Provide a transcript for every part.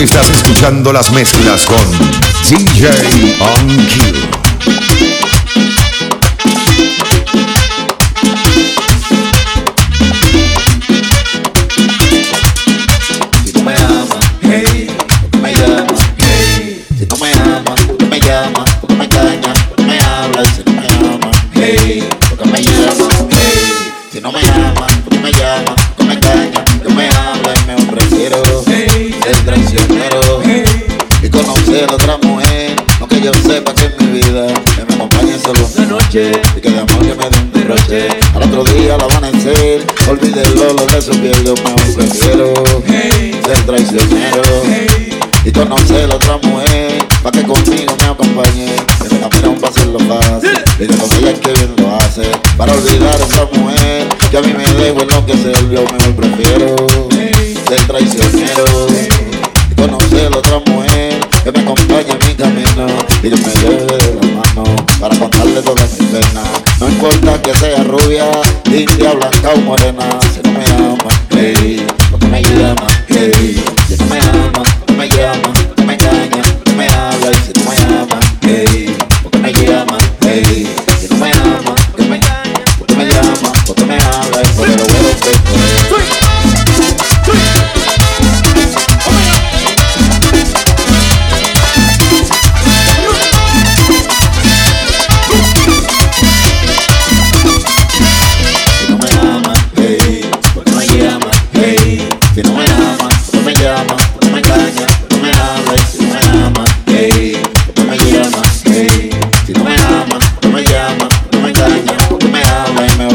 Estás escuchando las mezclas con DJ On. Otra mujer, aunque yo sepa que en mi vida que me acompañe solo. Una noche. Y que de amor que me dé un derroche. Al otro día al amanecer, olvídelo lo de su piel, yo me prefiero. Ser traicionero. Y conocer a otra mujer para que conmigo me acompañe. Que me camine un paso lo fácil. Y que con ella es que bien lo hace. Para olvidar a esa mujer que a mí me debo enloquecer yo mejor prefiero. Ser traicionero conocer a otra mujer que me acompañe en mi camino y que me lleve de la mano para contarle todas mis penas no importa que sea rubia, india, blanca o morena si no me ama, hey, porque me llama, hey,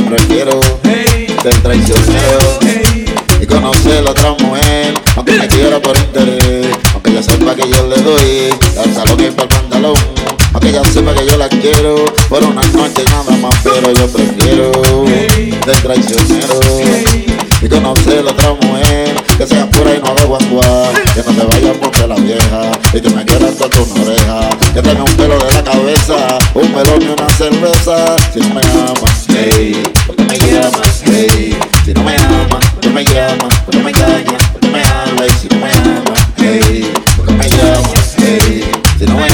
mejor prefiero ser traicionero y conocer a otra mujer, aunque me quiera por interés, aunque ella sepa que yo le doy al salón y el pantalón, aunque ella sepa que yo la quiero por una noche nada más, pero yo prefiero ser traicionero y conocer a otra mujer. Que sea pura y no de guaguá, que no se vaya porque la vieja y que me quiera hasta una oreja, que tenga un pelo de la cabeza, un melón y una cerveza, si no me ama, hey, si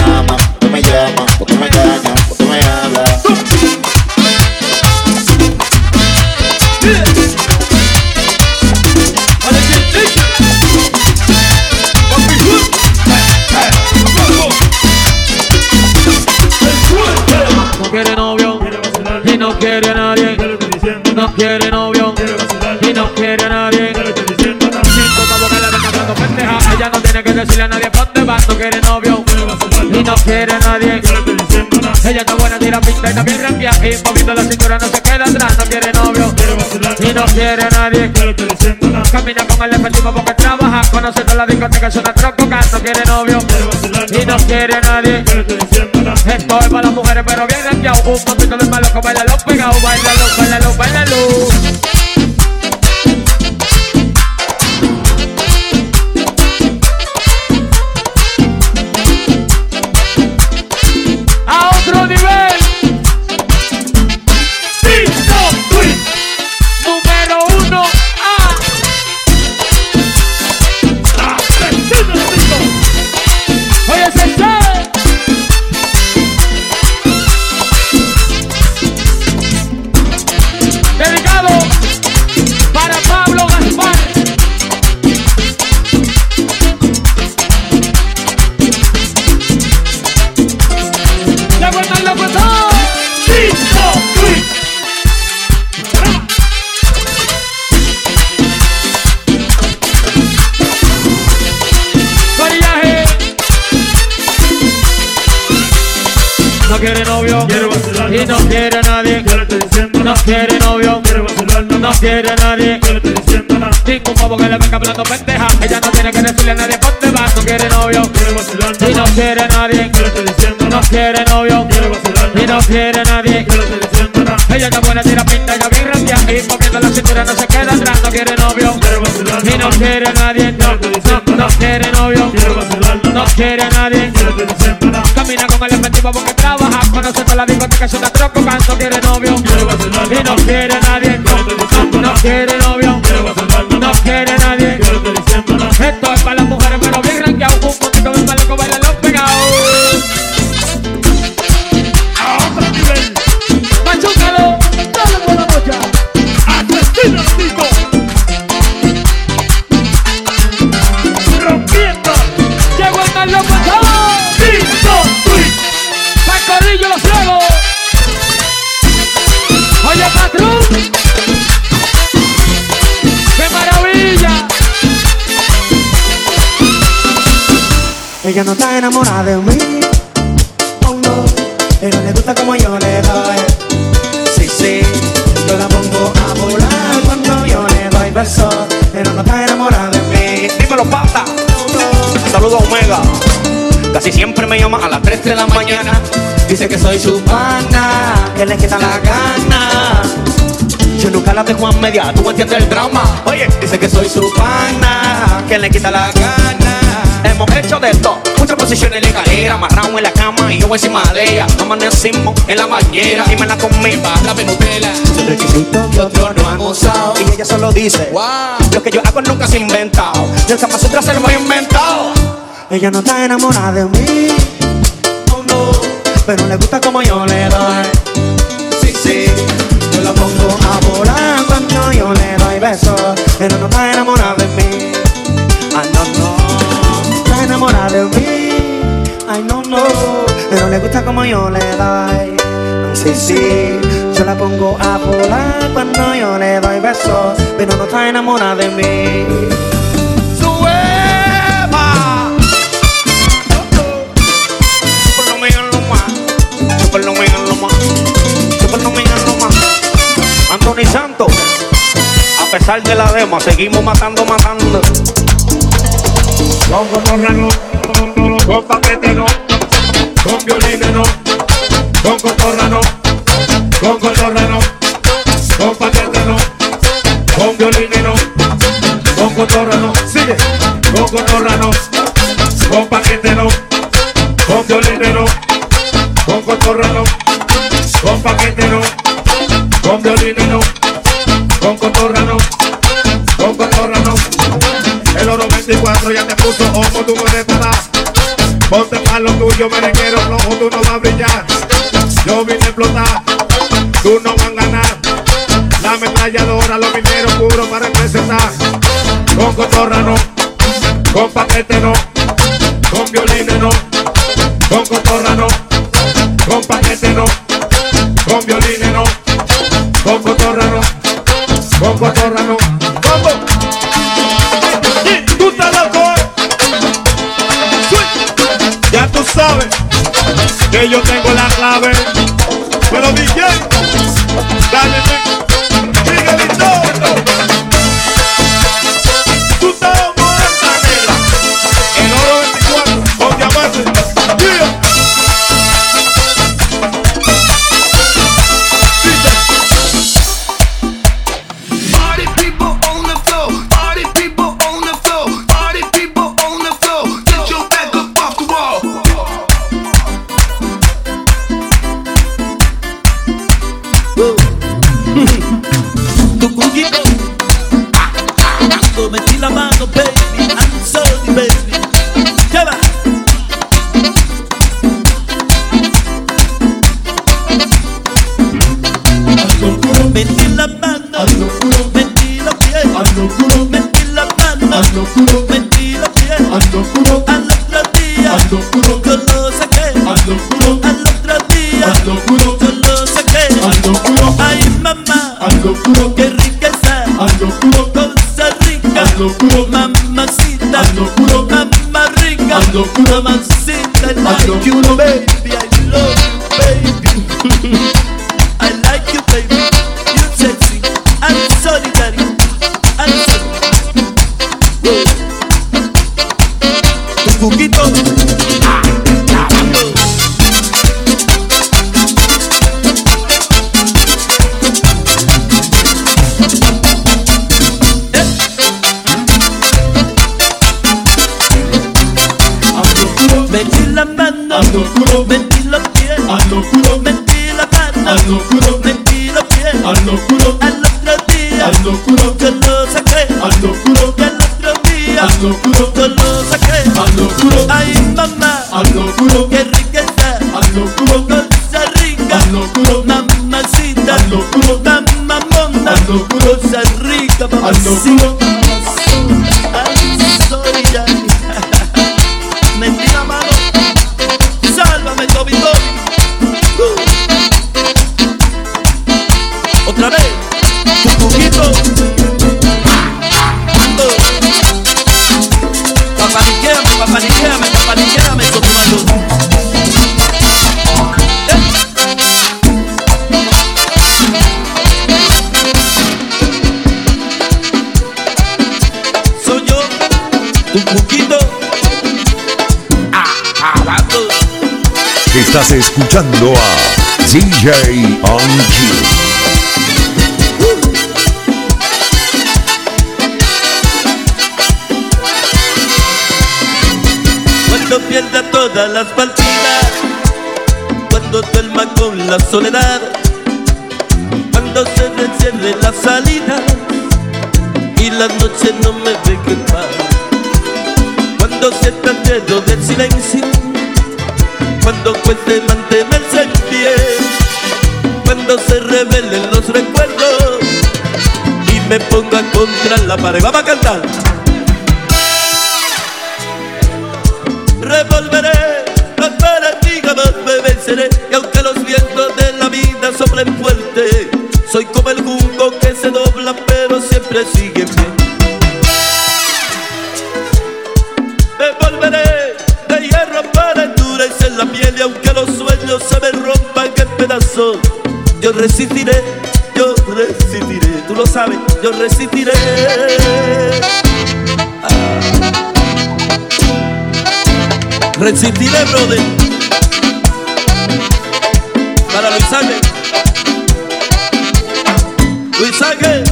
tira pinta y moviendo la cintura no se queda atrás. No quiere novio y no quiere a nadie. Camina con el efectivo porque trabaja. Conoce toda la discoteca, es una trococa. No quiere novio y no quiere a nadie. Esto es para las mujeres, pero bien ranqueado. Un poquito de malo, bailalo pegado. Bailalo, bailalo, bailalo. A Dedicado quiere nadie. Ningún pavo que le venga hablando pendeja. Ella no tiene que decirle a nadie por dónde va. No quiere novio y no quiere nadie. No quiere novio y no quiere nadie. Ella está buena, tira pinta, ya bien randia Y moviendo la cintura no se queda atrás No quiere novio y no quiere nadie No, no, no quiere novio No quiere nadie Camina con el efectivo porque trabaja Conoce toda la discoteca, es una trococa No quiere novio y no quiere nadie no quiere novio No quiere nadie. Esto es para Ella no está enamorada de mí, oh no, pero le gusta como yo le doy. Sí, sí, yo la pongo a volar cuando yo le doy besos, pero no está enamorada de mí. Dímelo, pata. Saludos a Omega. Casi siempre me llama a las 3 de la mañana. Dice que soy su pana, que le quita la gana. Yo nunca la dejo a media, tú entiendes el drama. Oye, Dice que soy su pana, que le quita la gana. Hemos hecho de todo. Muchas posiciones en la escalera, amarrado en la cama y yo encima de ella. Amanecimos en la bañera y me la comí para la. Requisito que otros no han usado. Y ella solo dice, Lo que yo hago nunca se ha inventado. Yo jamás otra se lo he inventado. ella no está enamorada de mí, oh no, pero le gusta como yo le doy. Sí, sí, yo la pongo a volar cuando yo le doy besos, pero no está enamorada de pero le gusta como yo le doy. Sí, sí, yo la pongo a volar cuando yo le doy besos, pero no está enamorada de mí. ¡Sueva! Por lo menos lo más. Por lo menos lo más. Por lo menos lo más. Anthony Santos. A pesar de la demo, seguimos matando, matando. Con cotorra no, con cotorra no, con cotorra no, con paquete no, con violines no, con cotorra no, sigue, con cotorra no, con paquete no, con violines no, con cotorra no, con paquete no, con violines no, con cotorra no, con cotorra no. El oro 24 ya te puso ojo, tú no lo tuyo, merenguero rojo, tú no vas a brillar. Yo vine a explotar, tú no vas a ganar. La ametralladora, los mineros puros para representar. Con cotorra no, con paquete no, con violines no, con cotorra no, con paquete no, con violines no, con cotorra no, con cotorra no. mamacita, ando culo, mami más ando culo, mamacita, ando culo, baby, pies. Al otro día, yo lo saqué. Y al otro día, yo lo saqué. Ay, mamá, qué rica está. Cosa rica, mamacita, mamamona. Cosa rica, mamacita. Estás escuchando a DJ On. Cuando pierda todas las partidas, cuando duerma con la soledad, cuando se encierre la salida y la noche no me deje en paz. Cuando el dedo del silencio, cuando cueste mantenerse en pie, cuando se revelen los recuerdos y me ponga contra la pared. Vamos a cantar. revolveré las paradigmas me venceré y aunque los vientos de la vida soplen fuerte soy como el junco que se dobla pero siempre sigue en pie yo resistiré yo resistiré tú lo sabes yo resistiré Resistiré, brother. Para Luis Ángel. Luis Ángel.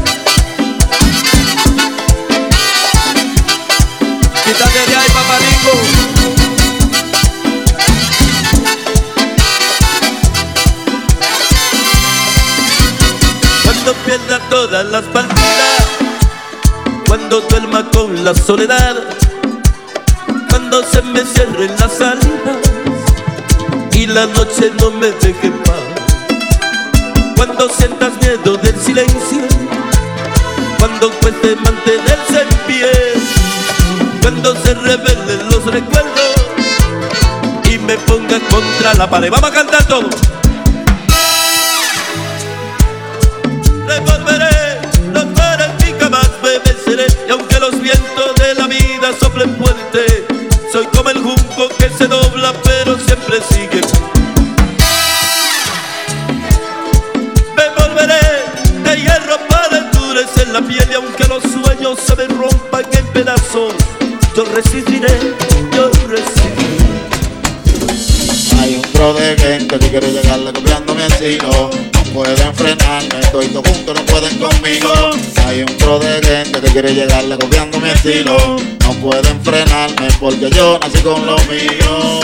Las partidas. Cuando duerma con la soledad cuando se me cierren las salidas y la noche no me deje en paz. Cuando sientas miedo del silencio, cuando cueste mantenerse en pie, cuando se revelen los recuerdos y me ponga contra la pared. Vamos a cantar todo. Revolveré los y aunque los vientos de la vida soplen fuerte soy como el junco que se dobla pero siempre sigue. Me volveré de hierro para endurecer la piel y aunque los sueños se me rompan en pedazos yo resistiré yo resistiré Hay un pro de gente que quiere llegarle copiando mi estilo. No pueden frenarme, estoy todo juntos, no pueden conmigo. Hay un pro de gente que quiere llegarle copiando mi estilo. No pueden frenarme porque yo nací con lo mío.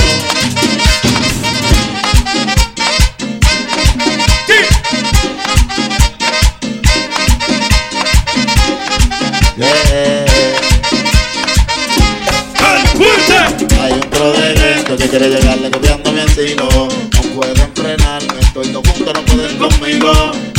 Yeah. Hay un pro de gente que quiere llegarle copiando No pueden frenarme, estoy todo junto, no pueden conmigo.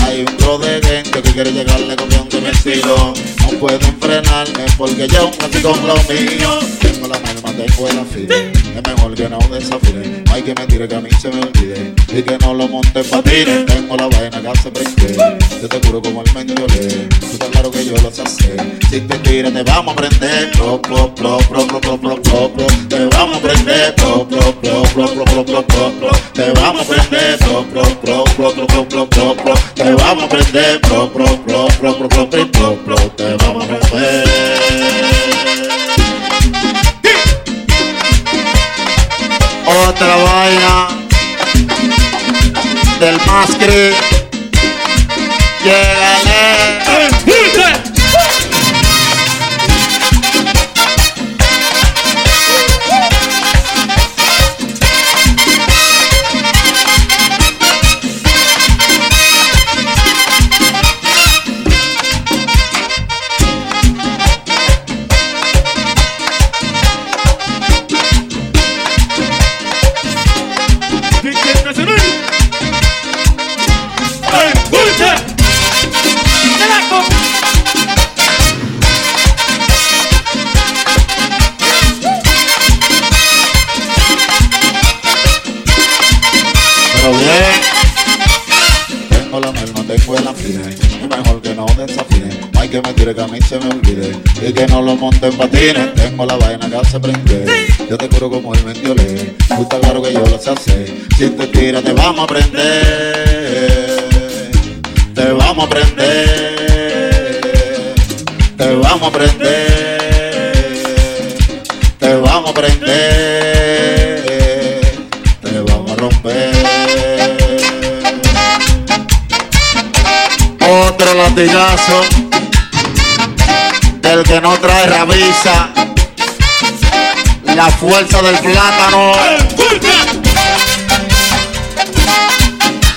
Hay un pro de gente que quiere llegarle copiando mi estilo. No pueden frenarme porque yo nací con lo mío. Tengo la tengo el afine. Es mejor que no desafine. No hay que mentir que a mí se me olvide. Y que no lo monte patines. Tengo la vaina que hace prende. Yo te juro como el mendolé. Tú estás claro que yo lo sé hacer. Si te tiras, te vamos a prender. Pro, pro, pro, pro, pro, pro, pro, pro, pro. Te vamos a prender. Pro, pro, pro, pro, pro, pro, pro, pro, pro. Te vamos a prender. Pro, pro, pro, pro, pro, pro, pro, pro, pro. Te vamos a prender. Pro, pro, pro, pro, pro, pro, pro, pro, pro. Te vamos a romper. Otra vaina del mascre. Llegale. Que me tire que a mí se me olvide. Y que no lo monte en patines. Tengo la vaina que se prende. Yo te curo como el mendiolé. Tú estás claro que yo lo sé hacer. Si te tiras, te vamos a prender. Te vamos a prender. Te vamos a prender. Te vamos a prender. Te vamos a romper. Otro latigazo. El que no trae rabiza. La fuerza del plátano.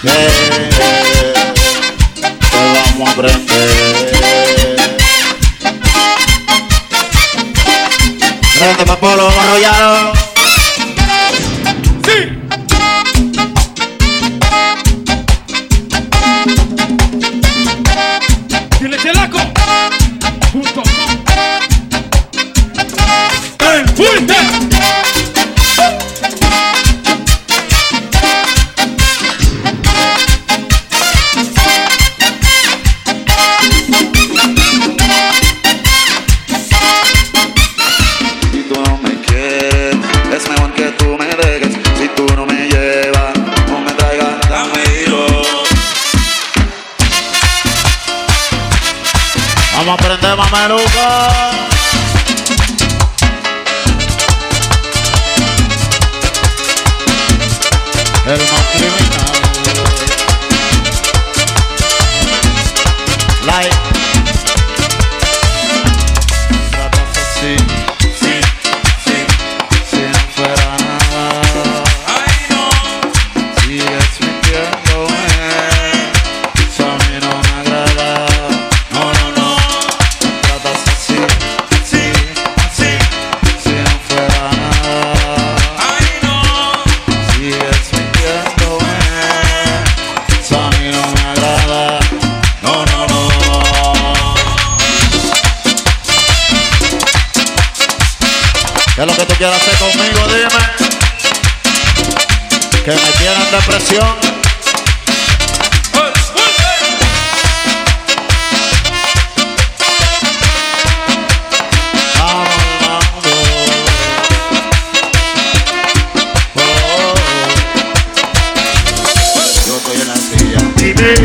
Eh, te vamos a prender. Prende pa' polo, silla.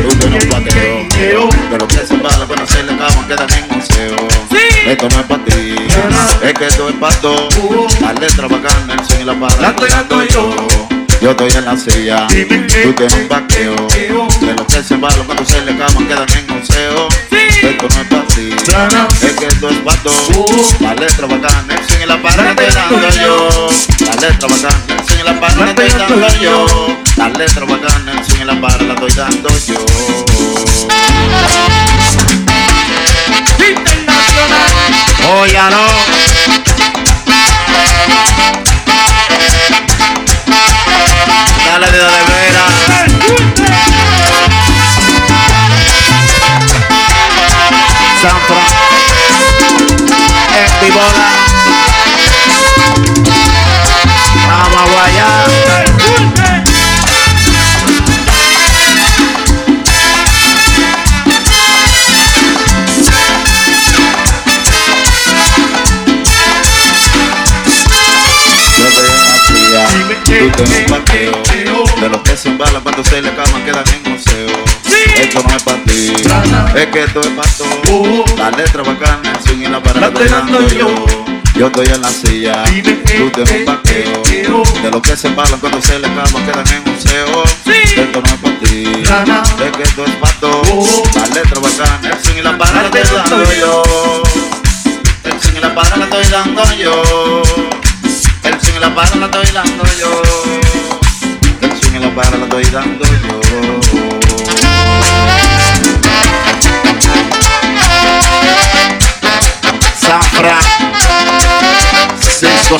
Tú tienes un pateo. De lo que se para hacerle cama quedan en museo. Esto no es para ti. Es que esto es para todos. La letra bacana, el son y la palabra. La estoy dando yo. Yo estoy en la silla. Tú tienes un vaqueo. De lo que se vale cuando se le cama quedan en museo. Esto no es para ti. Es que esto es todos. La letra bacana, el la palabra. La estoy dando yo. La letra bacana, el la palabra. La estoy dando yo. La letra bacana, el y la palabra. La estoy dando yo. Tú tienes un vaqueo De los que se embalan cuando se le acaban quedan en museo Esto no es para ti, es que esto es para todos La letra bacana, swing y la para la estoy dando yo. Yo. Estoy en la silla, tú tienes un vaqueo. De los que se embalan cuando se le acaban quedan en museo Esto no es para ti, es que esto es para todos La letra bacana, el swing y la para la estoy dando yo. El swing y la para la estoy dando yo y la para la estoy dando yo. El swing y la para la estoy dando yo. Zafra. Cisco.